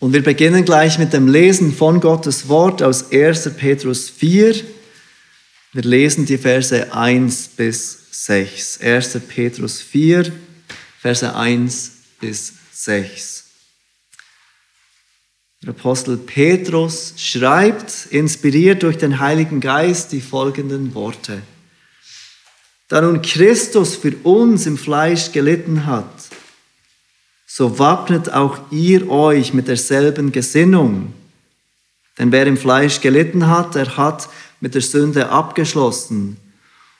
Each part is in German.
Und wir beginnen gleich mit dem Lesen von Gottes Wort aus 1. Petrus 4. Wir lesen die Verse 1 bis 6. 1. Petrus 4, Verse 1 bis 6. Der Apostel Petrus schreibt, inspiriert durch den Heiligen Geist, die folgenden Worte. Da nun Christus für uns im Fleisch gelitten hat, so wappnet auch ihr euch mit derselben Gesinnung. Denn wer im Fleisch gelitten hat, der hat mit der Sünde abgeschlossen,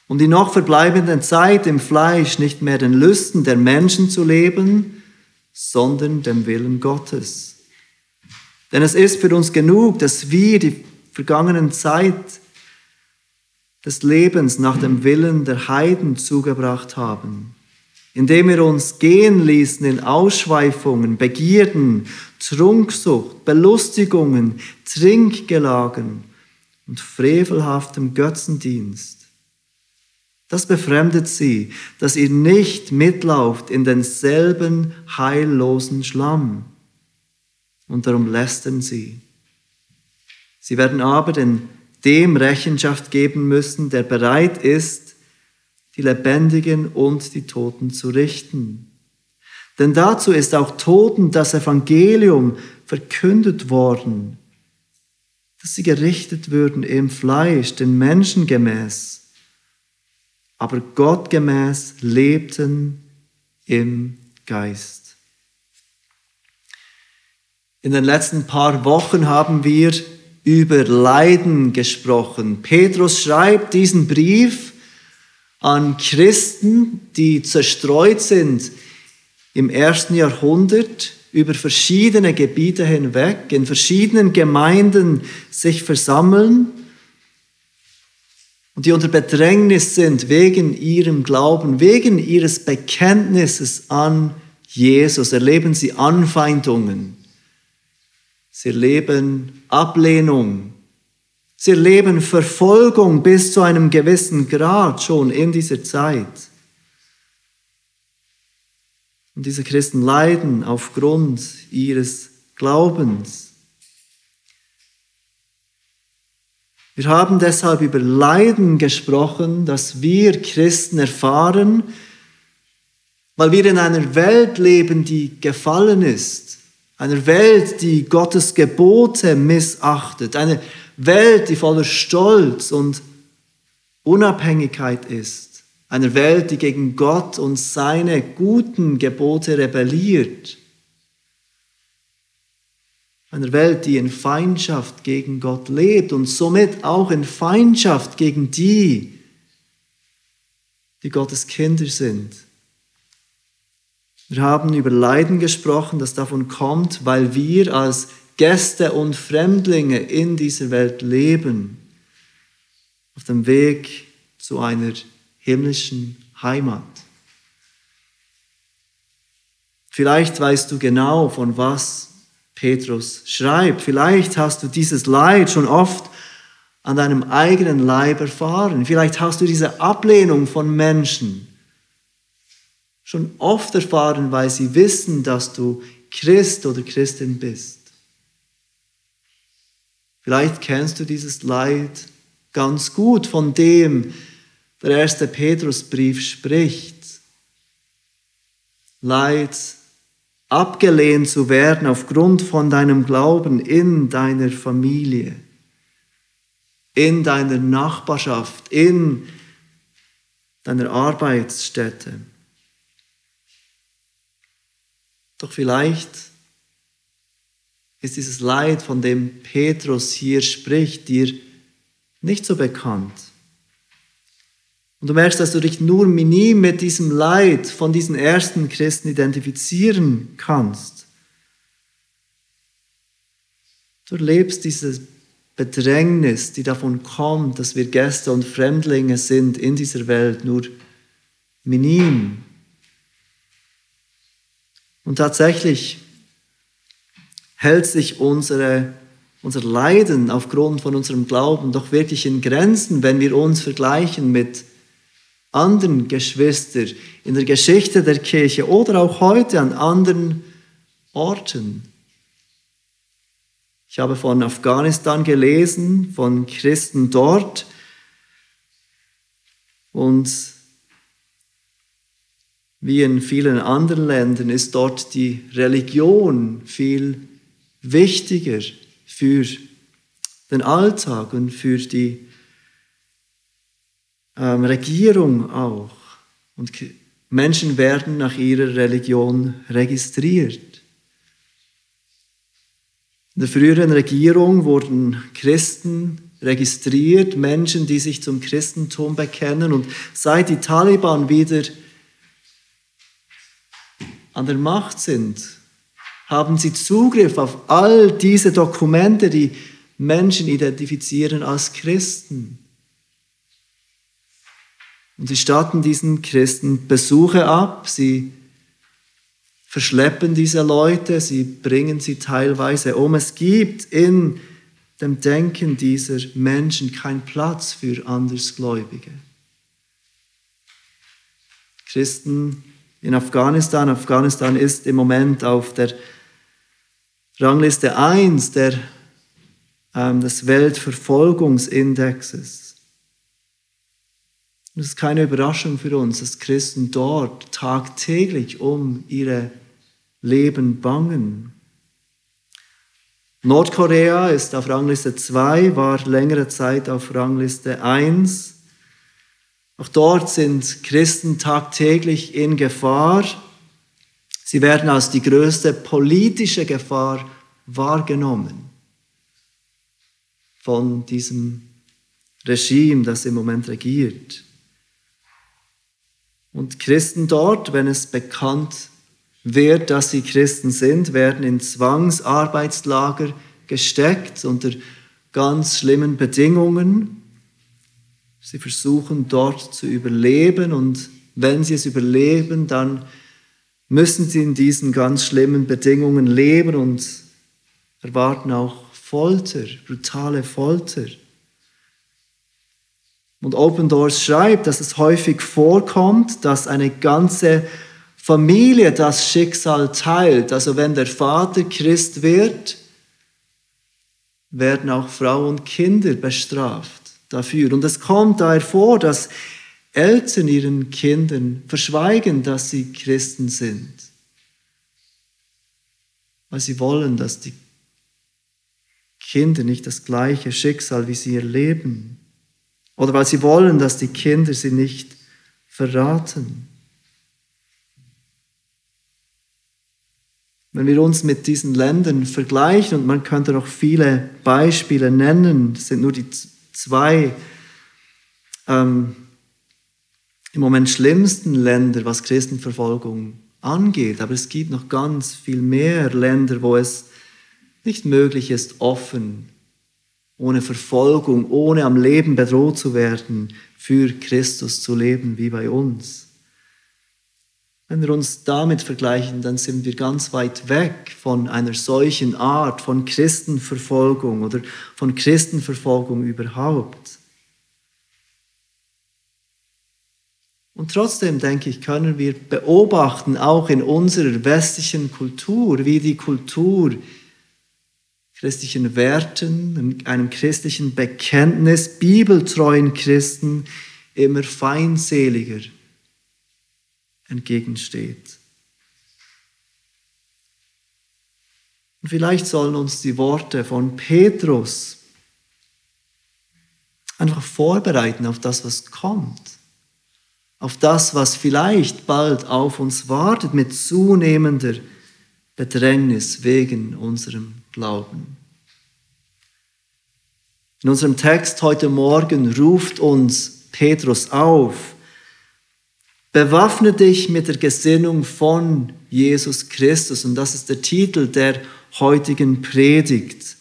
um die noch verbleibende Zeit im Fleisch nicht mehr den Lüsten der Menschen zu leben, sondern dem Willen Gottes. Denn es ist für uns genug, dass wir die vergangenen Zeit des Lebens nach dem Willen der Heiden zugebracht haben, indem wir uns gehen ließen in Ausschweifungen, Begierden, Trunksucht, Belustigungen, Trinkgelagen und frevelhaftem Götzendienst. Das befremdet sie, dass ihr nicht mitlauft in denselben heillosen Schlamm. Und darum lästern sie. Sie werden aber den dem Rechenschaft geben müssen, der bereit ist, die Lebendigen und die Toten zu richten. Denn dazu ist auch Toten das Evangelium verkündet worden, dass sie gerichtet würden im Fleisch, den Menschen gemäß, aber Gott gemäß lebten im Geist. In den letzten paar Wochen haben wir über Leiden gesprochen. Petrus schreibt diesen Brief an Christen, die zerstreut sind im ersten Jahrhundert über verschiedene Gebiete hinweg, in verschiedenen Gemeinden sich versammeln und die unter Bedrängnis sind wegen ihrem Glauben, wegen ihres Bekenntnisses an Jesus, erleben sie Anfeindungen. Sie erleben Ablehnung. Sie erleben Verfolgung bis zu einem gewissen Grad schon in dieser Zeit. Und diese Christen leiden aufgrund ihres Glaubens. Wir haben deshalb über Leiden gesprochen, das wir Christen erfahren, weil wir in einer Welt leben, die gefallen ist einer Welt, die Gottes Gebote missachtet. Eine Welt, die voller Stolz und Unabhängigkeit ist. Eine Welt, die gegen Gott und seine guten Gebote rebelliert. Eine Welt, die in Feindschaft gegen Gott lebt und somit auch in Feindschaft gegen die, die Gottes Kinder sind. Wir haben über Leiden gesprochen, das davon kommt, weil wir als Gäste und Fremdlinge in dieser Welt leben, auf dem Weg zu einer himmlischen Heimat. Vielleicht weißt du genau, von was Petrus schreibt. Vielleicht hast du dieses Leid schon oft an deinem eigenen Leib erfahren. Vielleicht hast du diese Ablehnung von Menschen schon oft erfahren, weil sie wissen, dass du Christ oder Christin bist. Vielleicht kennst du dieses Leid ganz gut, von dem der erste Petrusbrief spricht. Leid, abgelehnt zu werden aufgrund von deinem Glauben in deiner Familie, in deiner Nachbarschaft, in deiner Arbeitsstätte. Doch vielleicht ist dieses Leid, von dem Petrus hier spricht, dir nicht so bekannt. Und du merkst, dass du dich nur minim mit diesem Leid von diesen ersten Christen identifizieren kannst. Du erlebst diese Bedrängnis, die davon kommt, dass wir Gäste und Fremdlinge sind in dieser Welt, nur minim. Und tatsächlich hält sich unsere, unser Leiden aufgrund von unserem Glauben doch wirklich in Grenzen, wenn wir uns vergleichen mit anderen Geschwistern in der Geschichte der Kirche oder auch heute an anderen Orten. Ich habe von Afghanistan gelesen, von Christen dort. Und wie in vielen anderen Ländern ist dort die Religion viel wichtiger für den Alltag und für die ähm, Regierung auch. Und Menschen werden nach ihrer Religion registriert. In der früheren Regierung wurden Christen registriert, Menschen, die sich zum Christentum bekennen. Und seit die Taliban wieder an der Macht sind, haben sie Zugriff auf all diese Dokumente, die Menschen identifizieren als Christen. Und sie statten diesen Christen Besuche ab, sie verschleppen diese Leute, sie bringen sie teilweise um. Es gibt in dem Denken dieser Menschen keinen Platz für Andersgläubige. Christen in Afghanistan, Afghanistan ist im Moment auf der Rangliste 1 der, ähm, des Weltverfolgungsindexes. Und es ist keine Überraschung für uns, dass Christen dort tagtäglich um ihre Leben bangen. Nordkorea ist auf Rangliste 2, war längere Zeit auf Rangliste 1. Auch dort sind Christen tagtäglich in Gefahr. Sie werden als die größte politische Gefahr wahrgenommen von diesem Regime, das im Moment regiert. Und Christen dort, wenn es bekannt wird, dass sie Christen sind, werden in Zwangsarbeitslager gesteckt unter ganz schlimmen Bedingungen. Sie versuchen dort zu überleben und wenn sie es überleben, dann müssen sie in diesen ganz schlimmen Bedingungen leben und erwarten auch Folter, brutale Folter. Und Open Doors schreibt, dass es häufig vorkommt, dass eine ganze Familie das Schicksal teilt. Also wenn der Vater Christ wird, werden auch Frau und Kinder bestraft dafür. Und es kommt daher vor, dass Eltern ihren Kindern verschweigen, dass sie Christen sind. Weil sie wollen, dass die Kinder nicht das gleiche Schicksal wie sie erleben. Oder weil sie wollen, dass die Kinder sie nicht verraten. Wenn wir uns mit diesen Ländern vergleichen, und man könnte noch viele Beispiele nennen, das sind nur die zwei ähm, im Moment schlimmsten Länder, was Christenverfolgung angeht, aber es gibt noch ganz viel mehr Länder, wo es nicht möglich ist, offen ohne Verfolgung, ohne am Leben bedroht zu werden, für Christus zu leben wie bei uns. Wenn wir uns damit vergleichen, dann sind wir ganz weit weg von einer solchen Art von Christenverfolgung oder von Christenverfolgung überhaupt. Und trotzdem, denke ich, können wir beobachten, auch in unserer westlichen Kultur, wie die Kultur christlichen Werten, einem christlichen Bekenntnis, bibeltreuen Christen immer feindseliger entgegensteht. Und vielleicht sollen uns die Worte von Petrus einfach vorbereiten auf das, was kommt, auf das, was vielleicht bald auf uns wartet mit zunehmender Bedrängnis wegen unserem Glauben. In unserem Text heute Morgen ruft uns Petrus auf, bewaffne dich mit der Gesinnung von Jesus Christus. Und das ist der Titel der heutigen Predigt.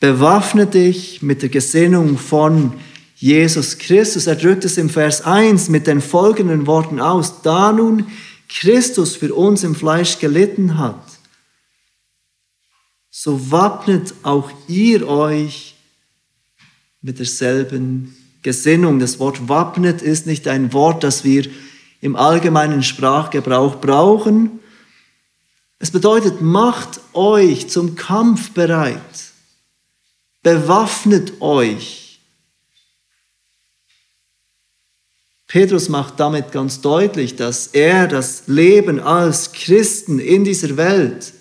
Bewaffne dich mit der Gesinnung von Jesus Christus. Er drückt es im Vers 1 mit den folgenden Worten aus. Da nun Christus für uns im Fleisch gelitten hat, so wappnet auch ihr euch mit derselben Gesinnung. Das Wort wappnet ist nicht ein Wort, das wir im allgemeinen Sprachgebrauch brauchen. Es bedeutet, macht euch zum Kampf bereit. Bewaffnet euch. Petrus macht damit ganz deutlich, dass er das Leben als Christen in dieser Welt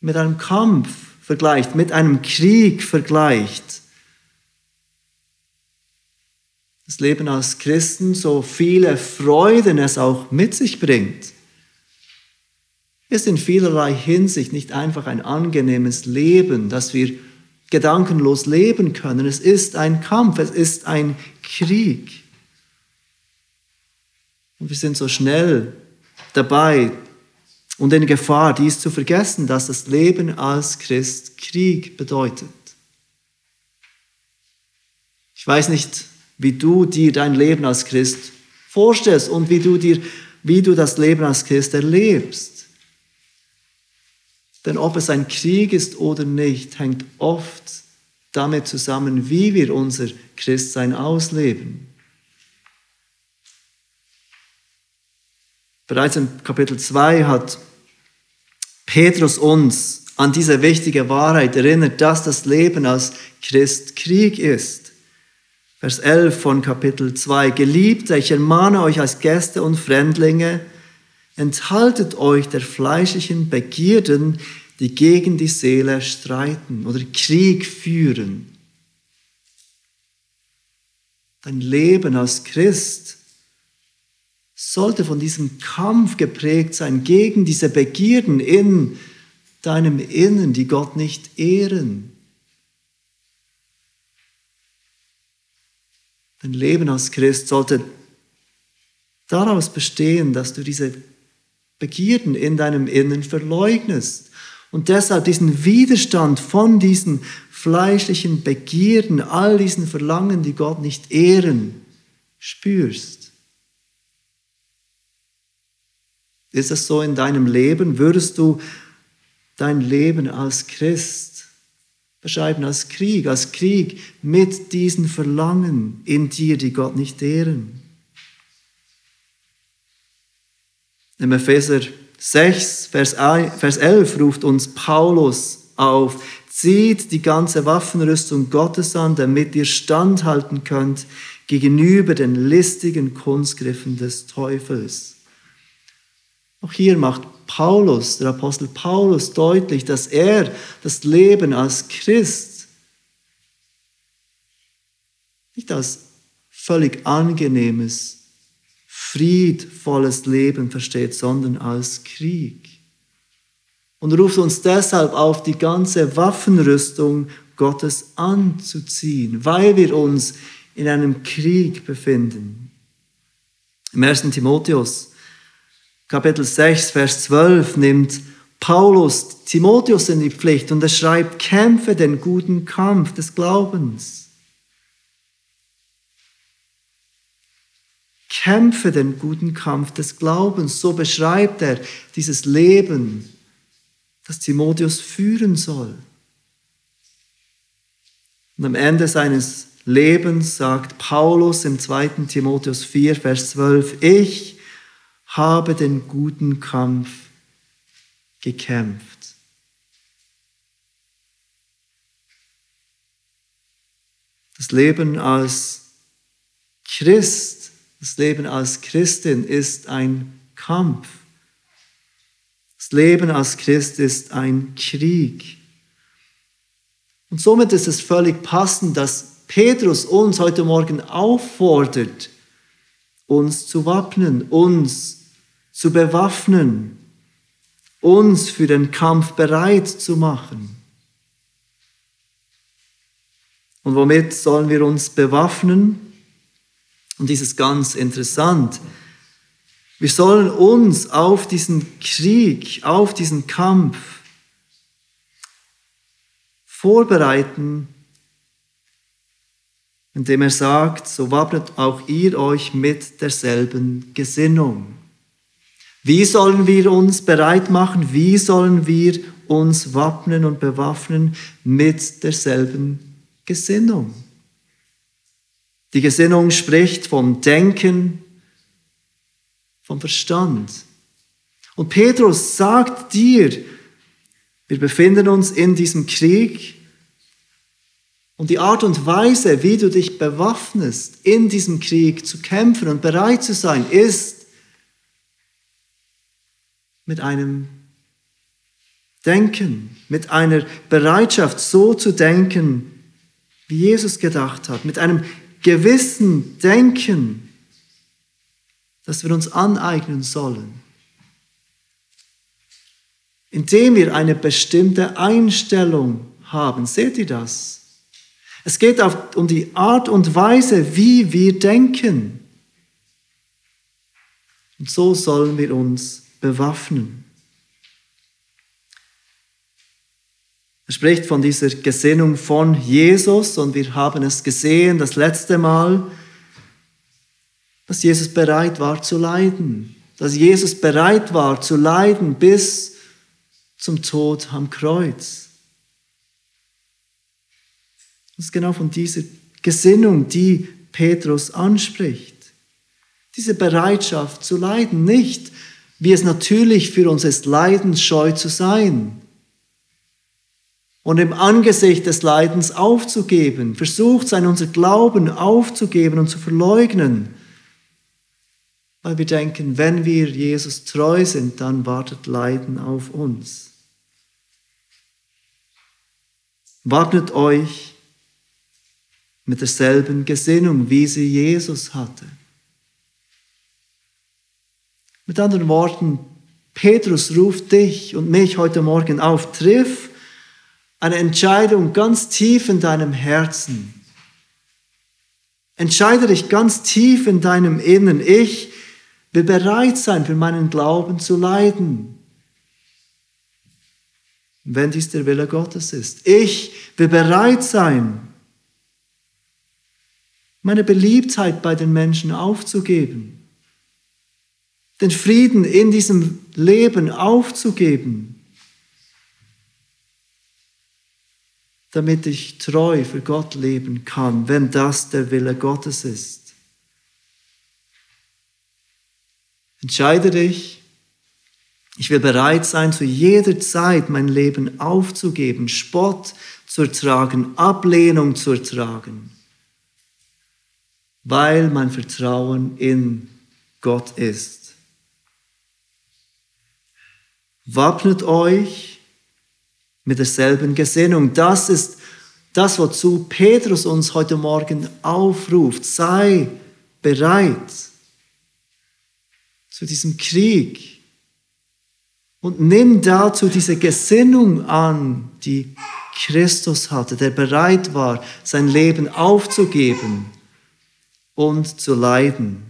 mit einem Kampf vergleicht, mit einem Krieg vergleicht. Das Leben als Christen, so viele Freuden es auch mit sich bringt, ist in vielerlei Hinsicht nicht einfach ein angenehmes Leben, das wir gedankenlos leben können. Es ist ein Kampf, es ist ein Krieg. Und wir sind so schnell dabei, und in Gefahr, dies zu vergessen, dass das Leben als Christ Krieg bedeutet. Ich weiß nicht, wie du dir dein Leben als Christ vorstellst und wie du, dir, wie du das Leben als Christ erlebst. Denn ob es ein Krieg ist oder nicht, hängt oft damit zusammen, wie wir unser Christsein ausleben. Bereits in Kapitel 2 hat Petrus uns an diese wichtige Wahrheit erinnert, dass das Leben als Christ Krieg ist. Vers 11 von Kapitel 2. Geliebte, ich ermahne euch als Gäste und Fremdlinge, enthaltet euch der fleischlichen Begierden, die gegen die Seele streiten oder Krieg führen. Dein Leben als Christ sollte von diesem Kampf geprägt sein gegen diese Begierden in deinem Innen, die Gott nicht ehren. Dein Leben als Christ sollte daraus bestehen, dass du diese Begierden in deinem Innen verleugnest und deshalb diesen Widerstand von diesen fleischlichen Begierden, all diesen Verlangen, die Gott nicht ehren, spürst. Ist es so in deinem Leben? Würdest du dein Leben als Christ beschreiben als Krieg, als Krieg mit diesen Verlangen in dir, die Gott nicht ehren? Im Epheser 6, Vers 11 ruft uns Paulus auf, zieht die ganze Waffenrüstung Gottes an, damit ihr standhalten könnt gegenüber den listigen Kunstgriffen des Teufels. Auch hier macht Paulus, der Apostel Paulus, deutlich, dass er das Leben als Christ nicht als völlig angenehmes, friedvolles Leben versteht, sondern als Krieg. Und ruft uns deshalb auf, die ganze Waffenrüstung Gottes anzuziehen, weil wir uns in einem Krieg befinden. Im 1. Timotheus Kapitel 6, Vers 12 nimmt Paulus Timotheus in die Pflicht und er schreibt, kämpfe den guten Kampf des Glaubens. Kämpfe den guten Kampf des Glaubens. So beschreibt er dieses Leben, das Timotheus führen soll. Und am Ende seines Lebens sagt Paulus im 2. Timotheus 4, Vers 12, ich, habe den guten Kampf gekämpft. Das Leben als Christ, das Leben als Christin ist ein Kampf. Das Leben als Christ ist ein Krieg. Und somit ist es völlig passend, dass Petrus uns heute Morgen auffordert, uns zu wappnen, uns zu bewaffnen, uns für den Kampf bereit zu machen. Und womit sollen wir uns bewaffnen? Und dies ist ganz interessant. Wir sollen uns auf diesen Krieg, auf diesen Kampf vorbereiten, indem er sagt, so wappnet auch ihr euch mit derselben Gesinnung. Wie sollen wir uns bereit machen? Wie sollen wir uns wappnen und bewaffnen mit derselben Gesinnung? Die Gesinnung spricht vom Denken, vom Verstand. Und Petrus sagt dir, wir befinden uns in diesem Krieg und die Art und Weise, wie du dich bewaffnest, in diesem Krieg zu kämpfen und bereit zu sein, ist mit einem Denken, mit einer Bereitschaft, so zu denken, wie Jesus gedacht hat, mit einem gewissen Denken, das wir uns aneignen sollen, indem wir eine bestimmte Einstellung haben. Seht ihr das? Es geht um die Art und Weise, wie wir denken. Und so sollen wir uns bewaffnen. Er spricht von dieser Gesinnung von Jesus und wir haben es gesehen das letzte Mal, dass Jesus bereit war zu leiden, dass Jesus bereit war zu leiden bis zum Tod am Kreuz. Das ist genau von dieser Gesinnung, die Petrus anspricht. Diese Bereitschaft zu leiden, nicht wie es natürlich für uns ist, leidensscheu zu sein, und im Angesicht des Leidens aufzugeben, versucht sein unser Glauben aufzugeben und zu verleugnen, weil wir denken, wenn wir Jesus treu sind, dann wartet Leiden auf uns. Wappnet euch mit derselben Gesinnung, wie sie Jesus hatte. Mit anderen Worten, Petrus ruft dich und mich heute Morgen auf, triff eine Entscheidung ganz tief in deinem Herzen. Entscheide dich ganz tief in deinem Innen. Ich will bereit sein, für meinen Glauben zu leiden, wenn dies der Wille Gottes ist. Ich will bereit sein, meine Beliebtheit bei den Menschen aufzugeben, den Frieden in diesem Leben aufzugeben damit ich treu für Gott leben kann, wenn das der Wille Gottes ist. Entscheide dich, ich will bereit sein, zu jeder Zeit mein Leben aufzugeben, Spott zu ertragen, Ablehnung zu ertragen, weil mein Vertrauen in Gott ist. Wappnet euch, mit derselben Gesinnung. Das ist das, wozu Petrus uns heute Morgen aufruft. Sei bereit zu diesem Krieg und nimm dazu diese Gesinnung an, die Christus hatte, der bereit war, sein Leben aufzugeben und zu leiden.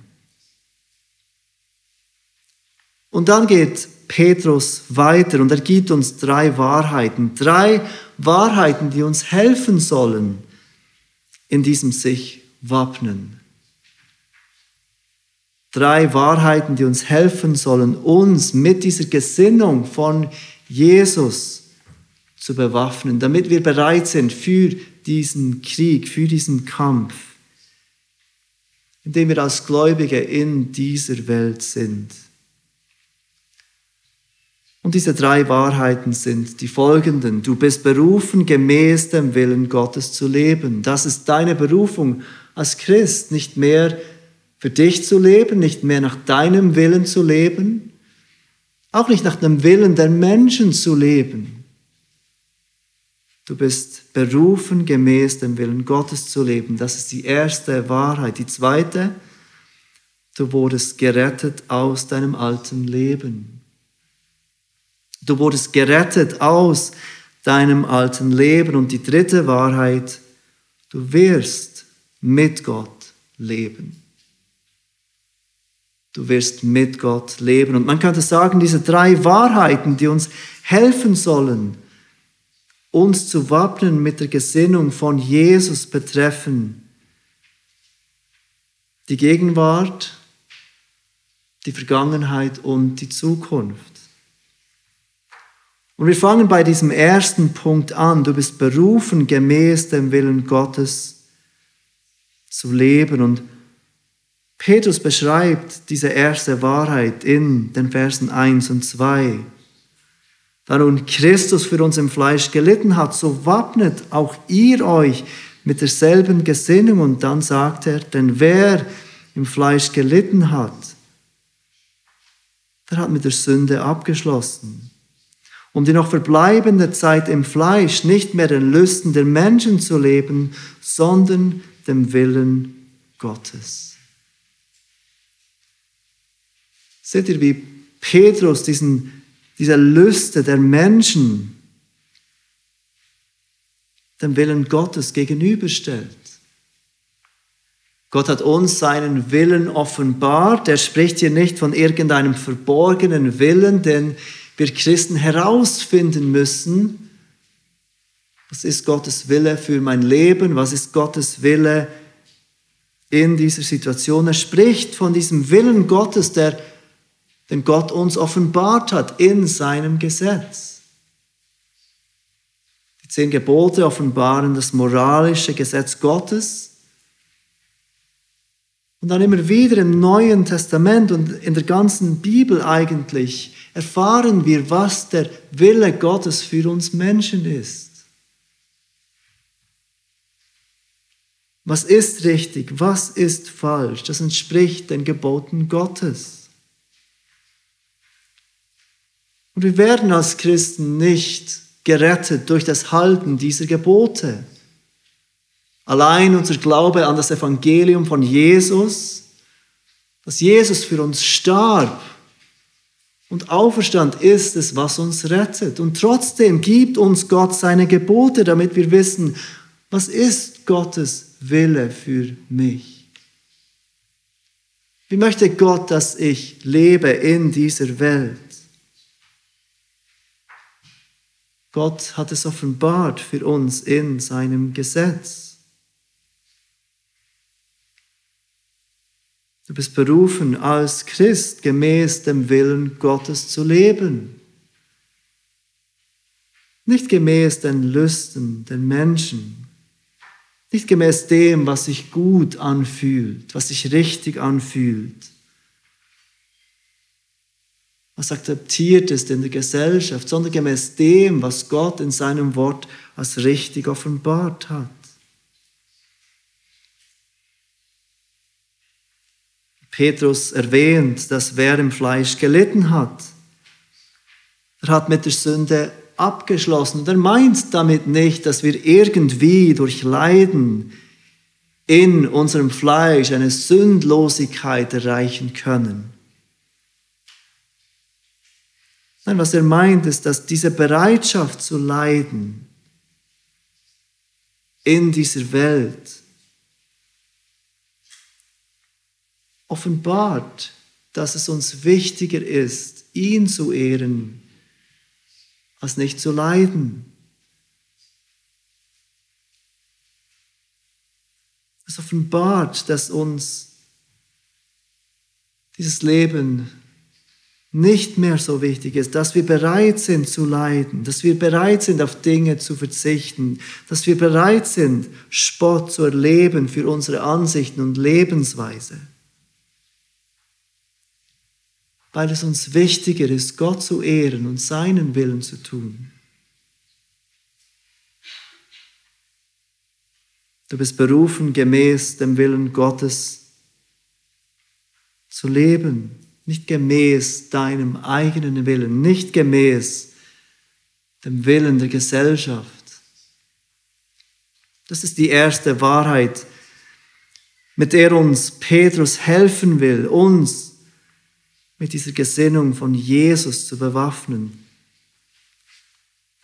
Und dann geht Petrus weiter und er gibt uns drei Wahrheiten. Drei Wahrheiten, die uns helfen sollen in diesem sich wappnen. Drei Wahrheiten, die uns helfen sollen, uns mit dieser Gesinnung von Jesus zu bewaffnen, damit wir bereit sind für diesen Krieg, für diesen Kampf, in dem wir als Gläubige in dieser Welt sind. Und diese drei Wahrheiten sind die folgenden. Du bist berufen, gemäß dem Willen Gottes zu leben. Das ist deine Berufung als Christ, nicht mehr für dich zu leben, nicht mehr nach deinem Willen zu leben, auch nicht nach dem Willen der Menschen zu leben. Du bist berufen, gemäß dem Willen Gottes zu leben. Das ist die erste Wahrheit. Die zweite, du wurdest gerettet aus deinem alten Leben. Du wurdest gerettet aus deinem alten Leben. Und die dritte Wahrheit, du wirst mit Gott leben. Du wirst mit Gott leben. Und man könnte sagen, diese drei Wahrheiten, die uns helfen sollen, uns zu wappnen mit der Gesinnung von Jesus betreffen. Die Gegenwart, die Vergangenheit und die Zukunft. Und wir fangen bei diesem ersten Punkt an. Du bist berufen, gemäß dem Willen Gottes zu leben. Und Petrus beschreibt diese erste Wahrheit in den Versen 1 und 2. Da nun Christus für uns im Fleisch gelitten hat, so wappnet auch ihr euch mit derselben Gesinnung. Und dann sagt er, denn wer im Fleisch gelitten hat, der hat mit der Sünde abgeschlossen. Um die noch verbleibende Zeit im Fleisch nicht mehr den Lüsten der Menschen zu leben, sondern dem Willen Gottes. Seht ihr, wie Petrus diesen diese Lüste der Menschen dem Willen Gottes gegenüberstellt. Gott hat uns seinen Willen offenbart. Er spricht hier nicht von irgendeinem verborgenen Willen, den wir Christen herausfinden müssen. Was ist Gottes Wille für mein Leben? Was ist Gottes Wille in dieser Situation? Er spricht von diesem Willen Gottes, der den Gott uns offenbart hat in seinem Gesetz. Die zehn Gebote offenbaren das moralische Gesetz Gottes. Und dann immer wieder im Neuen Testament und in der ganzen Bibel eigentlich erfahren wir, was der Wille Gottes für uns Menschen ist. Was ist richtig? Was ist falsch? Das entspricht den Geboten Gottes. Und wir werden als Christen nicht gerettet durch das Halten dieser Gebote. Allein unser Glaube an das Evangelium von Jesus, dass Jesus für uns starb und auferstand, ist es, was uns rettet. Und trotzdem gibt uns Gott seine Gebote, damit wir wissen, was ist Gottes Wille für mich. Wie möchte Gott, dass ich lebe in dieser Welt? Gott hat es offenbart für uns in seinem Gesetz. Du bist berufen, als Christ gemäß dem Willen Gottes zu leben. Nicht gemäß den Lüsten, den Menschen. Nicht gemäß dem, was sich gut anfühlt, was sich richtig anfühlt was akzeptiert ist in der Gesellschaft, sondern gemäß dem, was Gott in seinem Wort als richtig offenbart hat. Petrus erwähnt, dass wer im Fleisch gelitten hat, er hat mit der Sünde abgeschlossen. Und er meint damit nicht, dass wir irgendwie durch Leiden in unserem Fleisch eine Sündlosigkeit erreichen können. Nein, was er meint, ist, dass diese Bereitschaft zu leiden in dieser Welt offenbart, dass es uns wichtiger ist, ihn zu ehren, als nicht zu leiden. Es offenbart, dass uns dieses Leben nicht mehr so wichtig ist, dass wir bereit sind zu leiden, dass wir bereit sind, auf Dinge zu verzichten, dass wir bereit sind, Spott zu erleben für unsere Ansichten und Lebensweise. Weil es uns wichtiger ist, Gott zu ehren und seinen Willen zu tun. Du bist berufen, gemäß dem Willen Gottes zu leben nicht gemäß deinem eigenen Willen, nicht gemäß dem Willen der Gesellschaft. Das ist die erste Wahrheit, mit der uns Petrus helfen will, uns mit dieser Gesinnung von Jesus zu bewaffnen.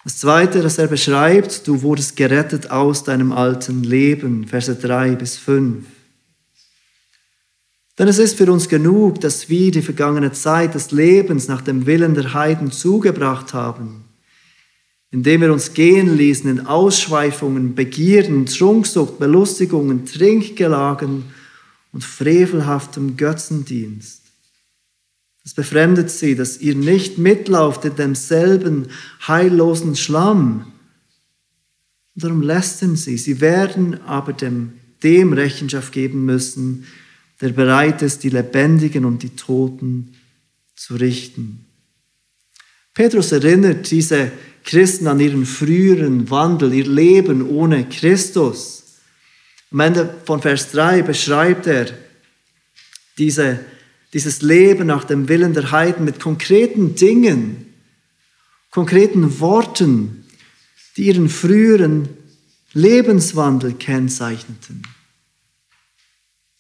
Das Zweite, das er beschreibt, du wurdest gerettet aus deinem alten Leben, Verse 3 bis 5. Denn es ist für uns genug, dass wir die vergangene Zeit des Lebens nach dem Willen der Heiden zugebracht haben, indem wir uns gehen ließen in Ausschweifungen, Begierden, Trunksucht, Belustigungen, Trinkgelagen und frevelhaftem Götzendienst. Es befremdet sie, dass ihr nicht mitlauft in demselben heillosen Schlamm. Und darum lästern sie. Sie werden aber dem, dem Rechenschaft geben müssen, der bereit ist, die Lebendigen und die Toten zu richten. Petrus erinnert diese Christen an ihren früheren Wandel, ihr Leben ohne Christus. Am Ende von Vers 3 beschreibt er diese, dieses Leben nach dem Willen der Heiden mit konkreten Dingen, konkreten Worten, die ihren früheren Lebenswandel kennzeichneten.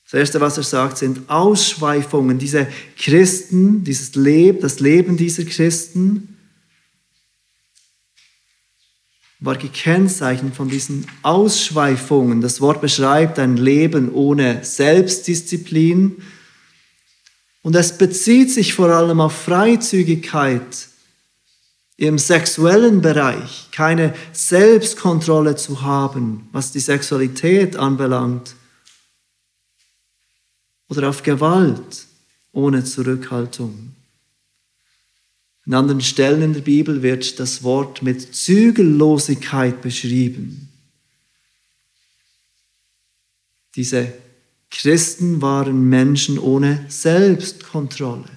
Das Erste, was er sagt, sind Ausschweifungen. Diese Christen, dieses Leben, das Leben dieser Christen war gekennzeichnet von diesen Ausschweifungen. Das Wort beschreibt ein Leben ohne Selbstdisziplin. Und es bezieht sich vor allem auf Freizügigkeit im sexuellen Bereich, keine Selbstkontrolle zu haben, was die Sexualität anbelangt oder auf Gewalt ohne Zurückhaltung. An anderen Stellen in der Bibel wird das Wort mit Zügellosigkeit beschrieben. Diese Christen waren Menschen ohne Selbstkontrolle.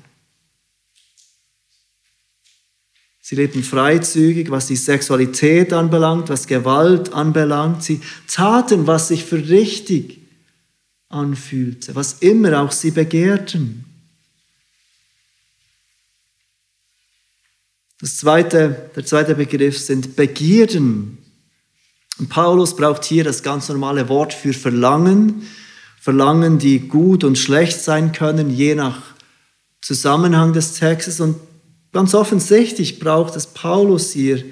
Sie lebten freizügig, was die Sexualität anbelangt, was Gewalt anbelangt. Sie taten, was sich für richtig anfühlte, was immer auch sie begehrten. Das zweite, der zweite Begriff sind Begierden. Und Paulus braucht hier das ganz normale Wort für Verlangen. Verlangen, die gut und schlecht sein können, je nach Zusammenhang des Textes. Und ganz offensichtlich braucht es Paulus hier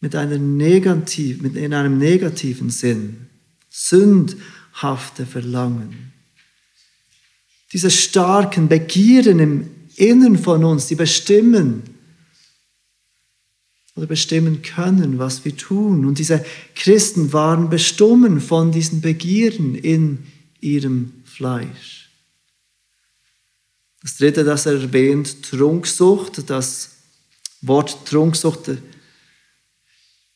mit, einer negativ, mit in einem negativen Sinn. Sünd hafte Verlangen. Diese starken Begierden im Innen von uns, die bestimmen oder bestimmen können, was wir tun. Und diese Christen waren bestimmen von diesen Begierden in ihrem Fleisch. Das dritte, das er erwähnt, Trunksucht. Das Wort Trunksucht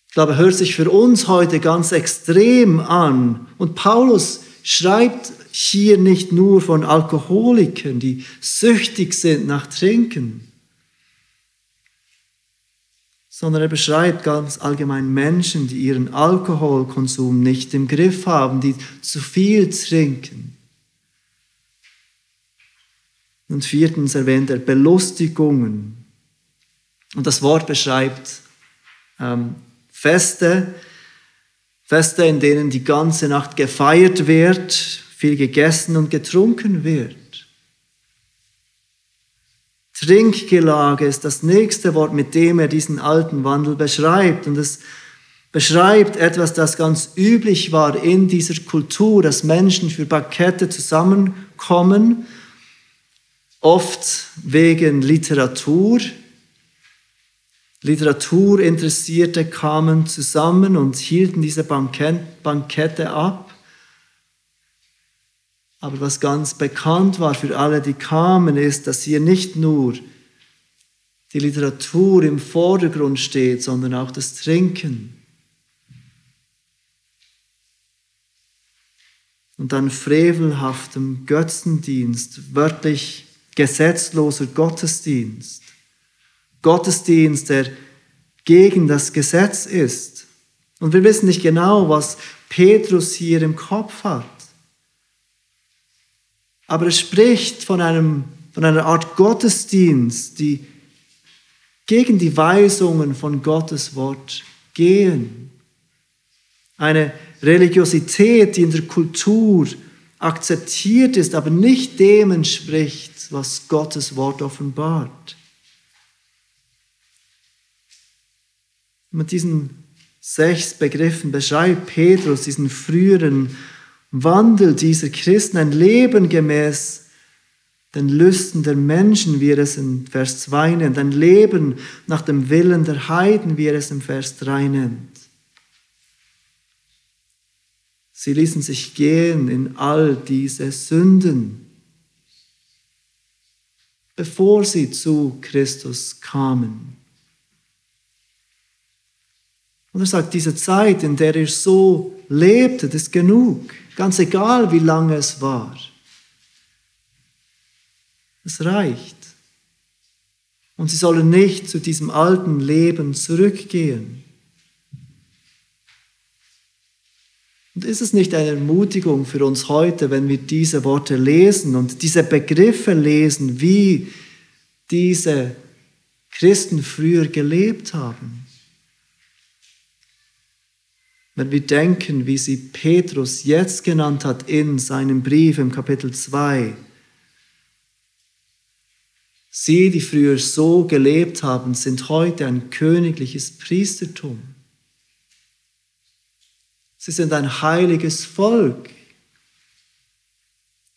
ich glaube, hört sich für uns heute ganz extrem an. Und Paulus schreibt hier nicht nur von Alkoholikern, die süchtig sind nach Trinken, sondern er beschreibt ganz allgemein Menschen, die ihren Alkoholkonsum nicht im Griff haben, die zu viel trinken. Und viertens erwähnt er Belustigungen. Und das Wort beschreibt ähm, Feste, Feste, in denen die ganze Nacht gefeiert wird, viel gegessen und getrunken wird. Trinkgelage ist das nächste Wort, mit dem er diesen alten Wandel beschreibt. Und es beschreibt etwas, das ganz üblich war in dieser Kultur, dass Menschen für Bankette zusammenkommen, oft wegen Literatur, Literaturinteressierte kamen zusammen und hielten diese Bankette ab. Aber was ganz bekannt war für alle, die kamen, ist, dass hier nicht nur die Literatur im Vordergrund steht, sondern auch das Trinken. Und dann frevelhaftem Götzendienst, wörtlich gesetzloser Gottesdienst. Gottesdienst, der gegen das Gesetz ist. Und wir wissen nicht genau, was Petrus hier im Kopf hat. Aber er spricht von, einem, von einer Art Gottesdienst, die gegen die Weisungen von Gottes Wort gehen. Eine Religiosität, die in der Kultur akzeptiert ist, aber nicht dem entspricht, was Gottes Wort offenbart. Mit diesen sechs Begriffen beschreibt Petrus diesen früheren Wandel dieser Christen, ein Leben gemäß den Lüsten der Menschen, wie er es in Vers 2 nennt, ein Leben nach dem Willen der Heiden, wie er es im Vers 3 nennt. Sie ließen sich gehen in all diese Sünden, bevor sie zu Christus kamen. Und er sagt, diese Zeit, in der ihr so lebtet, ist genug. Ganz egal, wie lange es war. Es reicht. Und sie sollen nicht zu diesem alten Leben zurückgehen. Und ist es nicht eine Ermutigung für uns heute, wenn wir diese Worte lesen und diese Begriffe lesen, wie diese Christen früher gelebt haben? Wenn wir denken, wie sie Petrus jetzt genannt hat in seinem Brief im Kapitel 2, Sie, die früher so gelebt haben, sind heute ein königliches Priestertum. Sie sind ein heiliges Volk.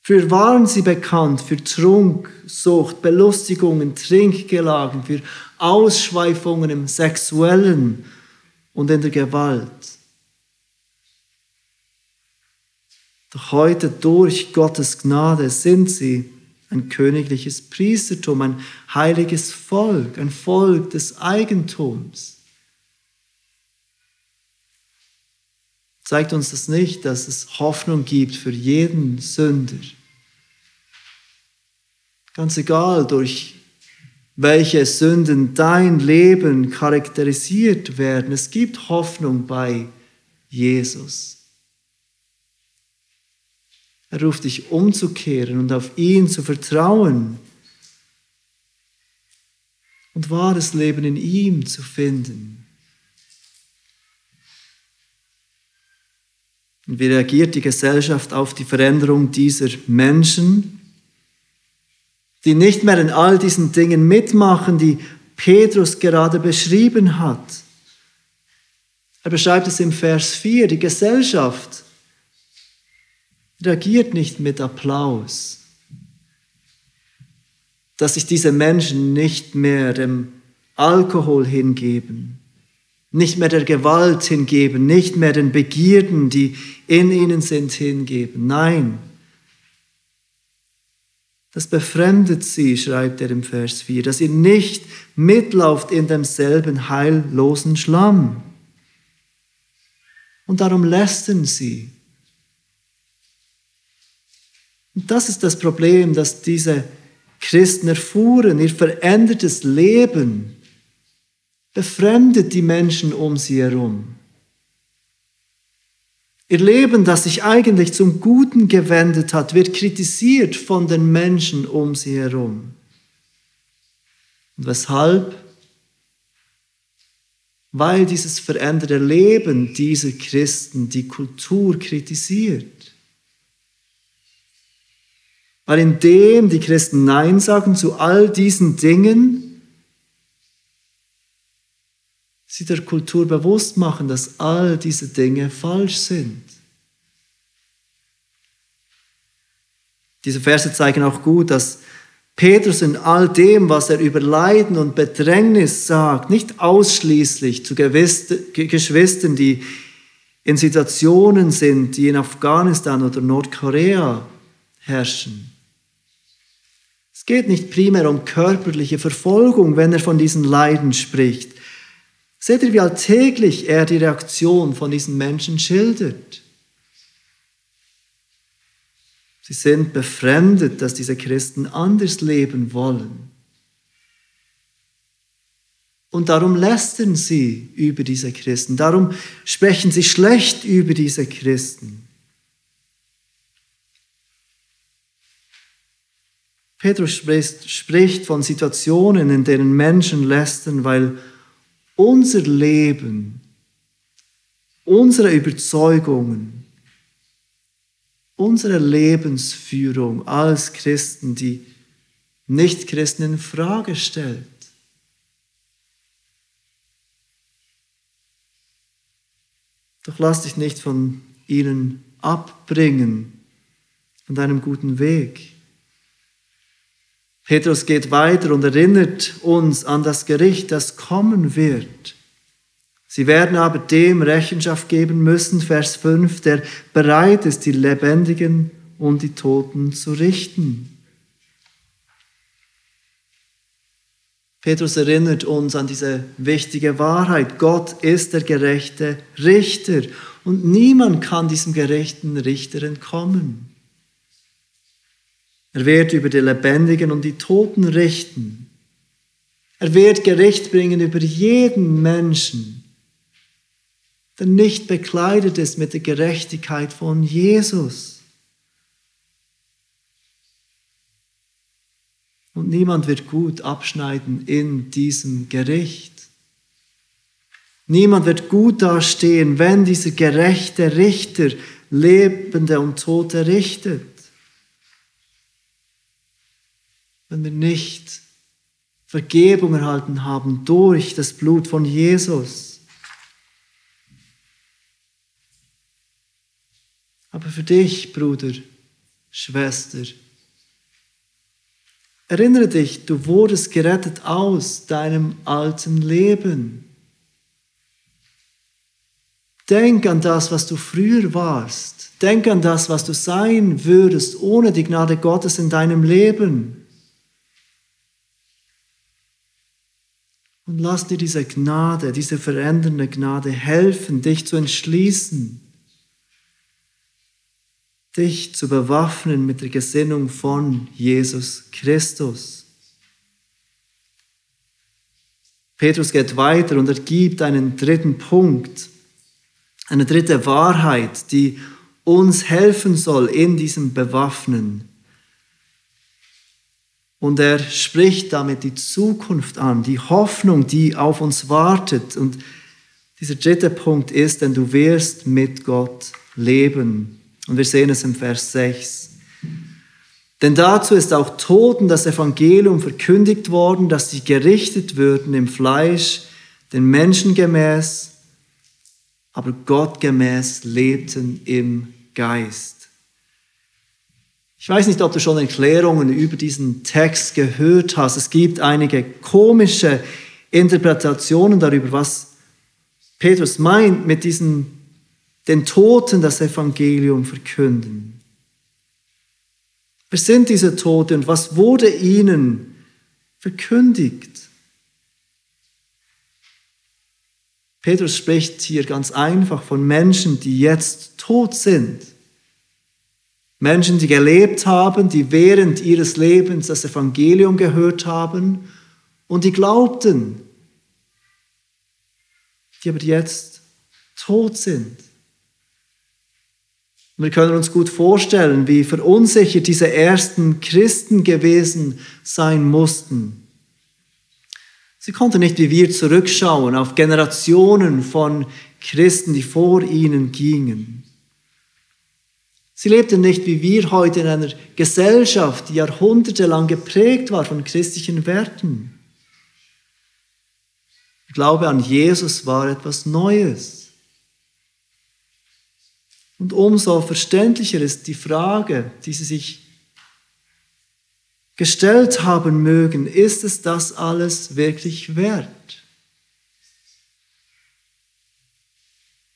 Früher waren sie bekannt für Trunk, Sucht, Belustigungen, Trinkgelagen, für Ausschweifungen im Sexuellen und in der Gewalt. Doch heute durch Gottes Gnade sind sie ein königliches Priestertum, ein heiliges Volk, ein Volk des Eigentums. Zeigt uns das nicht, dass es Hoffnung gibt für jeden Sünder? Ganz egal, durch welche Sünden dein Leben charakterisiert werden, es gibt Hoffnung bei Jesus. Er ruft dich umzukehren und auf ihn zu vertrauen und wahres Leben in ihm zu finden. Und wie reagiert die Gesellschaft auf die Veränderung dieser Menschen, die nicht mehr in all diesen Dingen mitmachen, die Petrus gerade beschrieben hat? Er beschreibt es im Vers 4, die Gesellschaft reagiert nicht mit Applaus, dass sich diese Menschen nicht mehr dem Alkohol hingeben, nicht mehr der Gewalt hingeben, nicht mehr den Begierden, die in ihnen sind, hingeben. Nein, das befremdet sie, schreibt er im Vers 4, dass ihr nicht mitlauft in demselben heillosen Schlamm. Und darum lästern sie und das ist das Problem, dass diese Christen erfuhren. Ihr verändertes Leben befremdet die Menschen um sie herum. Ihr Leben, das sich eigentlich zum Guten gewendet hat, wird kritisiert von den Menschen um sie herum. Und weshalb? Weil dieses veränderte Leben dieser Christen die Kultur kritisiert. Weil indem die Christen Nein sagen zu all diesen Dingen, sie der Kultur bewusst machen, dass all diese Dinge falsch sind. Diese Verse zeigen auch gut, dass Petrus in all dem, was er über Leiden und Bedrängnis sagt, nicht ausschließlich zu Geschwistern, die in Situationen sind, die in Afghanistan oder Nordkorea herrschen. Es geht nicht primär um körperliche Verfolgung, wenn er von diesen Leiden spricht. Seht ihr, wie alltäglich er die Reaktion von diesen Menschen schildert? Sie sind befremdet, dass diese Christen anders leben wollen. Und darum lästern sie über diese Christen. Darum sprechen sie schlecht über diese Christen. Petrus spricht von Situationen, in denen Menschen lästern, weil unser Leben, unsere Überzeugungen, unsere Lebensführung als Christen, die Nicht-Christen in Frage stellt. Doch lass dich nicht von ihnen abbringen, von deinem guten Weg. Petrus geht weiter und erinnert uns an das Gericht, das kommen wird. Sie werden aber dem Rechenschaft geben müssen, Vers 5, der bereit ist, die Lebendigen und die Toten zu richten. Petrus erinnert uns an diese wichtige Wahrheit. Gott ist der gerechte Richter und niemand kann diesem gerechten Richter entkommen. Er wird über die Lebendigen und die Toten richten. Er wird Gericht bringen über jeden Menschen, der nicht bekleidet ist mit der Gerechtigkeit von Jesus. Und niemand wird gut abschneiden in diesem Gericht. Niemand wird gut dastehen, wenn dieser gerechte Richter Lebende und Tote richtet. Wenn wir nicht Vergebung erhalten haben durch das Blut von Jesus. Aber für dich, Bruder, Schwester, Erinnere dich, du wurdest gerettet aus deinem alten Leben. Denk an das, was du früher warst. Denk an das, was du sein würdest ohne die Gnade Gottes in deinem Leben. Und lass dir diese Gnade, diese verändernde Gnade helfen, dich zu entschließen, dich zu bewaffnen mit der Gesinnung von Jesus Christus. Petrus geht weiter und er gibt einen dritten Punkt, eine dritte Wahrheit, die uns helfen soll in diesem Bewaffnen. Und er spricht damit die Zukunft an, die Hoffnung, die auf uns wartet. Und dieser dritte Punkt ist, denn du wirst mit Gott leben. Und wir sehen es im Vers 6. Denn dazu ist auch Toten das Evangelium verkündigt worden, dass sie gerichtet würden im Fleisch, den Menschen gemäß, aber Gott gemäß lebten im Geist. Ich weiß nicht, ob du schon Erklärungen über diesen Text gehört hast. Es gibt einige komische Interpretationen darüber, was Petrus meint mit diesen den Toten das Evangelium verkünden. Wer sind diese Toten und was wurde ihnen verkündigt? Petrus spricht hier ganz einfach von Menschen, die jetzt tot sind. Menschen, die gelebt haben, die während ihres Lebens das Evangelium gehört haben und die glaubten, die aber jetzt tot sind. Und wir können uns gut vorstellen, wie verunsichert diese ersten Christen gewesen sein mussten. Sie konnten nicht wie wir zurückschauen auf Generationen von Christen, die vor ihnen gingen. Sie lebten nicht wie wir heute in einer Gesellschaft, die jahrhundertelang geprägt war von christlichen Werten. Der Glaube an Jesus war etwas Neues. Und umso verständlicher ist die Frage, die sie sich gestellt haben mögen, ist es das alles wirklich wert?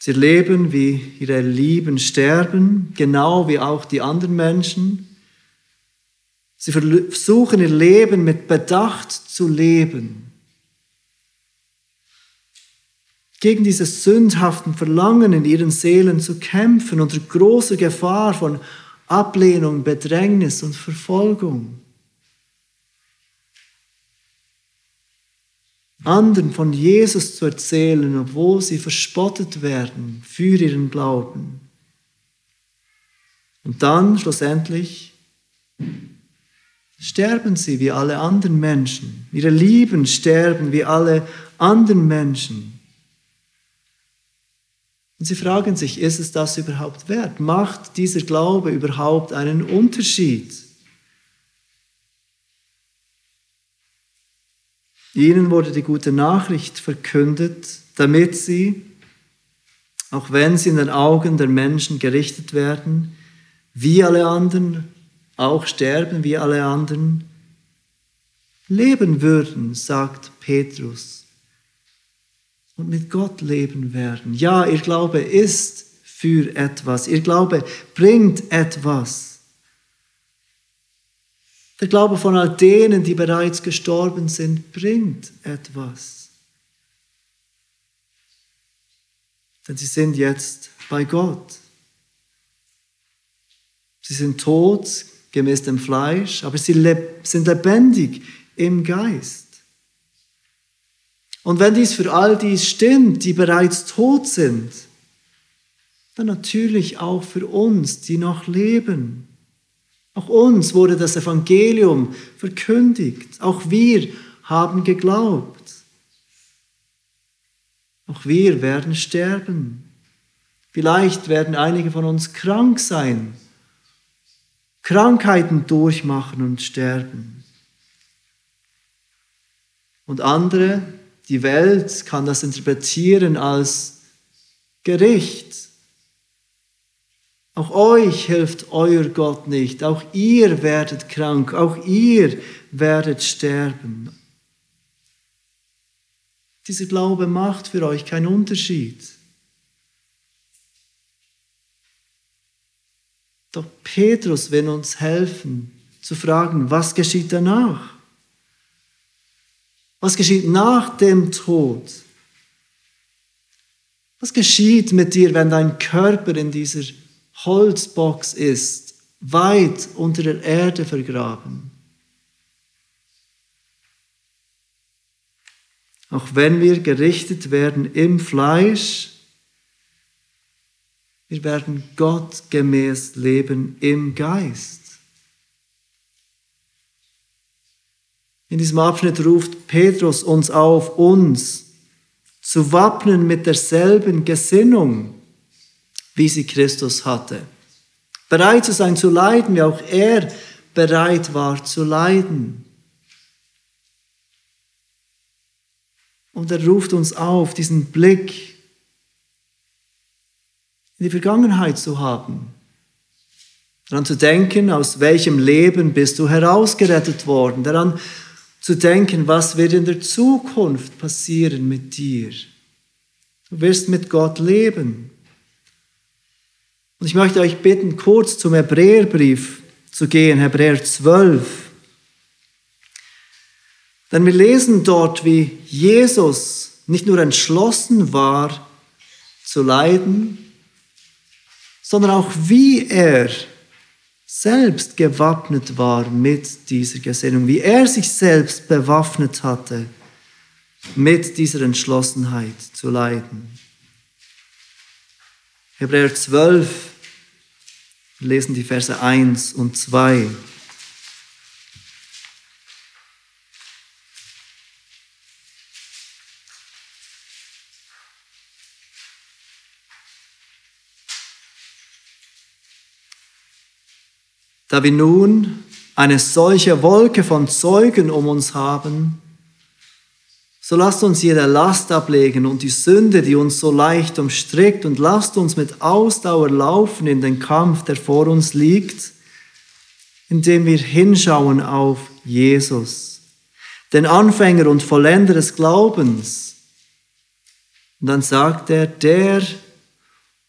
Sie leben wie ihre Lieben sterben, genau wie auch die anderen Menschen. Sie versuchen ihr Leben mit Bedacht zu leben. gegen dieses sündhaften Verlangen in ihren Seelen zu kämpfen unter großer Gefahr von Ablehnung, Bedrängnis und Verfolgung. Anderen von Jesus zu erzählen, obwohl sie verspottet werden für ihren Glauben. Und dann schlussendlich sterben sie wie alle anderen Menschen. Ihre Lieben sterben wie alle anderen Menschen. Und sie fragen sich, ist es das überhaupt wert? Macht dieser Glaube überhaupt einen Unterschied? Ihnen wurde die gute Nachricht verkündet, damit sie, auch wenn sie in den Augen der Menschen gerichtet werden, wie alle anderen, auch sterben wie alle anderen, leben würden, sagt Petrus und mit Gott leben werden. Ja, ihr Glaube ist für etwas. Ihr Glaube bringt etwas. Der Glaube von all denen, die bereits gestorben sind, bringt etwas. Denn sie sind jetzt bei Gott. Sie sind tot gemäß dem Fleisch, aber sie sind lebendig im Geist. Und wenn dies für all dies stimmt, die bereits tot sind, dann natürlich auch für uns, die noch leben. Auch uns wurde das Evangelium verkündigt. Auch wir haben geglaubt. Auch wir werden sterben. Vielleicht werden einige von uns krank sein, Krankheiten durchmachen und sterben. Und andere die Welt kann das interpretieren als Gericht. Auch euch hilft euer Gott nicht. Auch ihr werdet krank. Auch ihr werdet sterben. Dieser Glaube macht für euch keinen Unterschied. Doch Petrus will uns helfen zu fragen, was geschieht danach? Was geschieht nach dem Tod? Was geschieht mit dir, wenn dein Körper in dieser Holzbox ist, weit unter der Erde vergraben? Auch wenn wir gerichtet werden im Fleisch, wir werden Gott gemäß leben im Geist. In diesem Abschnitt ruft Petrus uns auf, uns zu wappnen mit derselben Gesinnung, wie sie Christus hatte. Bereit zu sein zu leiden, wie auch er bereit war zu leiden. Und er ruft uns auf, diesen Blick in die Vergangenheit zu haben. Daran zu denken, aus welchem Leben bist du herausgerettet worden. Daran zu denken, was wird in der Zukunft passieren mit dir. Du wirst mit Gott leben. Und ich möchte euch bitten, kurz zum Hebräerbrief zu gehen, Hebräer 12. Denn wir lesen dort, wie Jesus nicht nur entschlossen war zu leiden, sondern auch wie er selbst gewappnet war mit dieser Gesinnung, wie er sich selbst bewaffnet hatte mit dieser Entschlossenheit zu leiden. Hebräer 12, wir lesen die Verse 1 und 2. Da wir nun eine solche Wolke von Zeugen um uns haben, so lasst uns jede Last ablegen und die Sünde, die uns so leicht umstrickt, und lasst uns mit Ausdauer laufen in den Kampf, der vor uns liegt, indem wir hinschauen auf Jesus, den Anfänger und Vollender des Glaubens. Und dann sagt er, der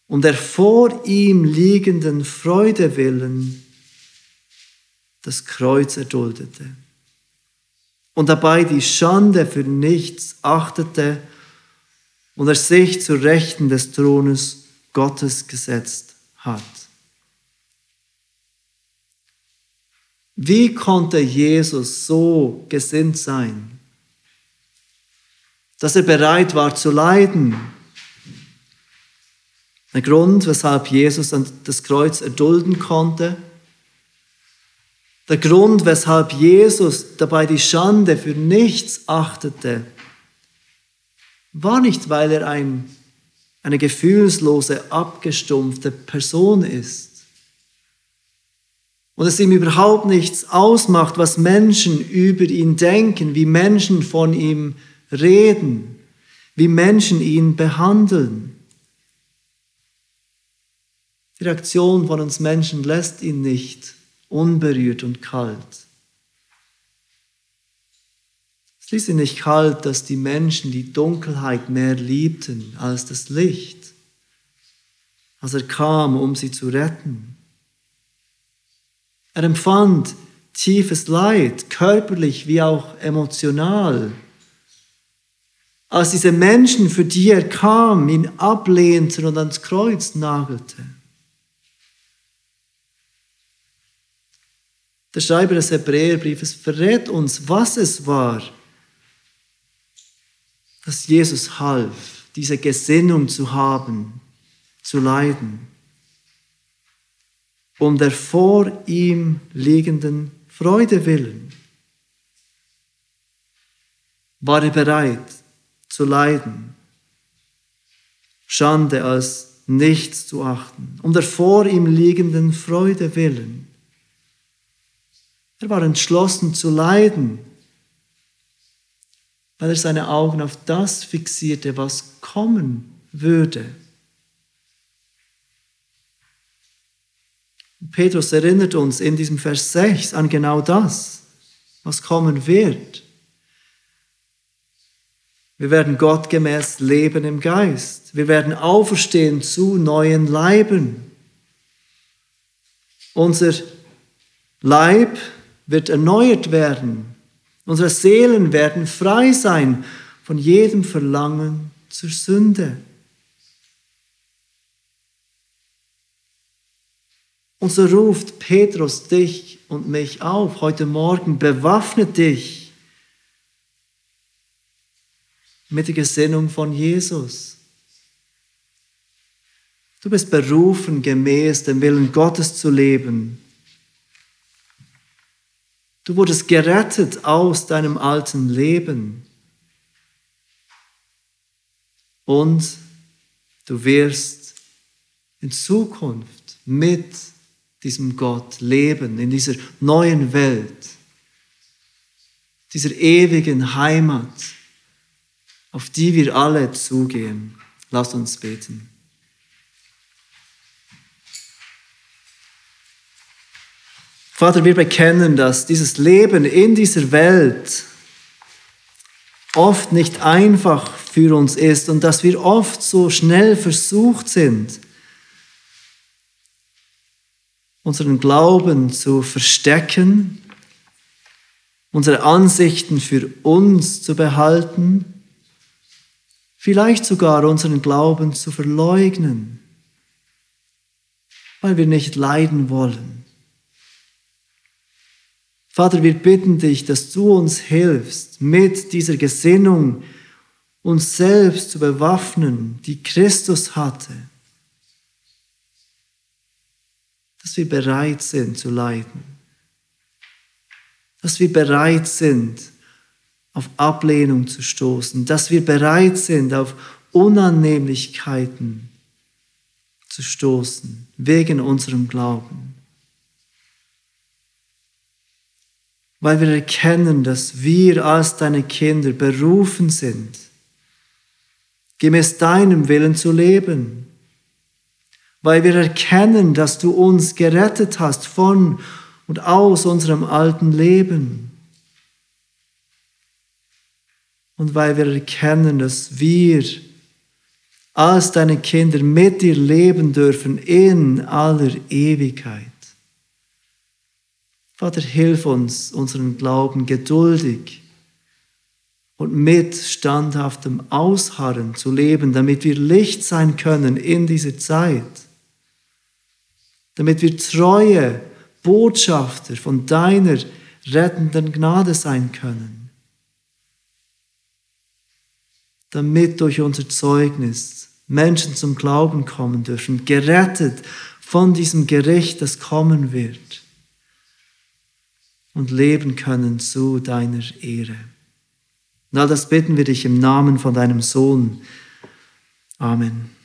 um der vor ihm liegenden Freude willen das Kreuz erduldete und dabei die Schande für nichts achtete und er sich zu Rechten des Thrones Gottes gesetzt hat. Wie konnte Jesus so gesinnt sein, dass er bereit war zu leiden? Der Grund, weshalb Jesus das Kreuz erdulden konnte, der Grund, weshalb Jesus dabei die Schande für nichts achtete, war nicht, weil er ein, eine gefühlslose, abgestumpfte Person ist und es ihm überhaupt nichts ausmacht, was Menschen über ihn denken, wie Menschen von ihm reden, wie Menschen ihn behandeln. Die Reaktion von uns Menschen lässt ihn nicht unberührt und kalt. Es ließ ihn nicht kalt, dass die Menschen die Dunkelheit mehr liebten als das Licht, als er kam, um sie zu retten. Er empfand tiefes Leid, körperlich wie auch emotional. Als diese Menschen, für die er kam, ihn ablehnten und ans Kreuz nagelte. Der Schreiber des Hebräerbriefes verrät uns, was es war, dass Jesus half, diese Gesinnung zu haben, zu leiden, um der vor ihm liegenden Freude willen. War er bereit zu leiden, Schande als nichts zu achten, um der vor ihm liegenden Freude willen. Er war entschlossen zu leiden, weil er seine Augen auf das fixierte, was kommen würde. Petrus erinnert uns in diesem Vers 6 an genau das, was kommen wird. Wir werden gottgemäß leben im Geist. Wir werden auferstehen zu neuen Leiben. Unser Leib wird erneuert werden. Unsere Seelen werden frei sein von jedem Verlangen zur Sünde. Und so ruft Petrus dich und mich auf heute Morgen, bewaffne dich mit der Gesinnung von Jesus. Du bist berufen, gemäß dem Willen Gottes zu leben. Du wurdest gerettet aus deinem alten Leben. Und du wirst in Zukunft mit diesem Gott leben, in dieser neuen Welt, dieser ewigen Heimat auf die wir alle zugehen. Lasst uns beten. Vater, wir bekennen, dass dieses Leben in dieser Welt oft nicht einfach für uns ist und dass wir oft so schnell versucht sind, unseren Glauben zu verstecken, unsere Ansichten für uns zu behalten vielleicht sogar unseren Glauben zu verleugnen, weil wir nicht leiden wollen. Vater, wir bitten dich, dass du uns hilfst, mit dieser Gesinnung uns selbst zu bewaffnen, die Christus hatte, dass wir bereit sind zu leiden, dass wir bereit sind, auf Ablehnung zu stoßen, dass wir bereit sind, auf Unannehmlichkeiten zu stoßen, wegen unserem Glauben. Weil wir erkennen, dass wir als deine Kinder berufen sind, gemäß deinem Willen zu leben. Weil wir erkennen, dass du uns gerettet hast von und aus unserem alten Leben und weil wir erkennen, dass wir als deine Kinder mit dir leben dürfen in aller Ewigkeit. Vater, hilf uns, unseren Glauben geduldig und mit standhaftem Ausharren zu leben, damit wir Licht sein können in dieser Zeit, damit wir treue Botschafter von deiner rettenden Gnade sein können. damit durch unser Zeugnis Menschen zum Glauben kommen dürfen, gerettet von diesem Gericht, das kommen wird und leben können zu deiner Ehre. Und all das bitten wir dich im Namen von deinem Sohn. Amen.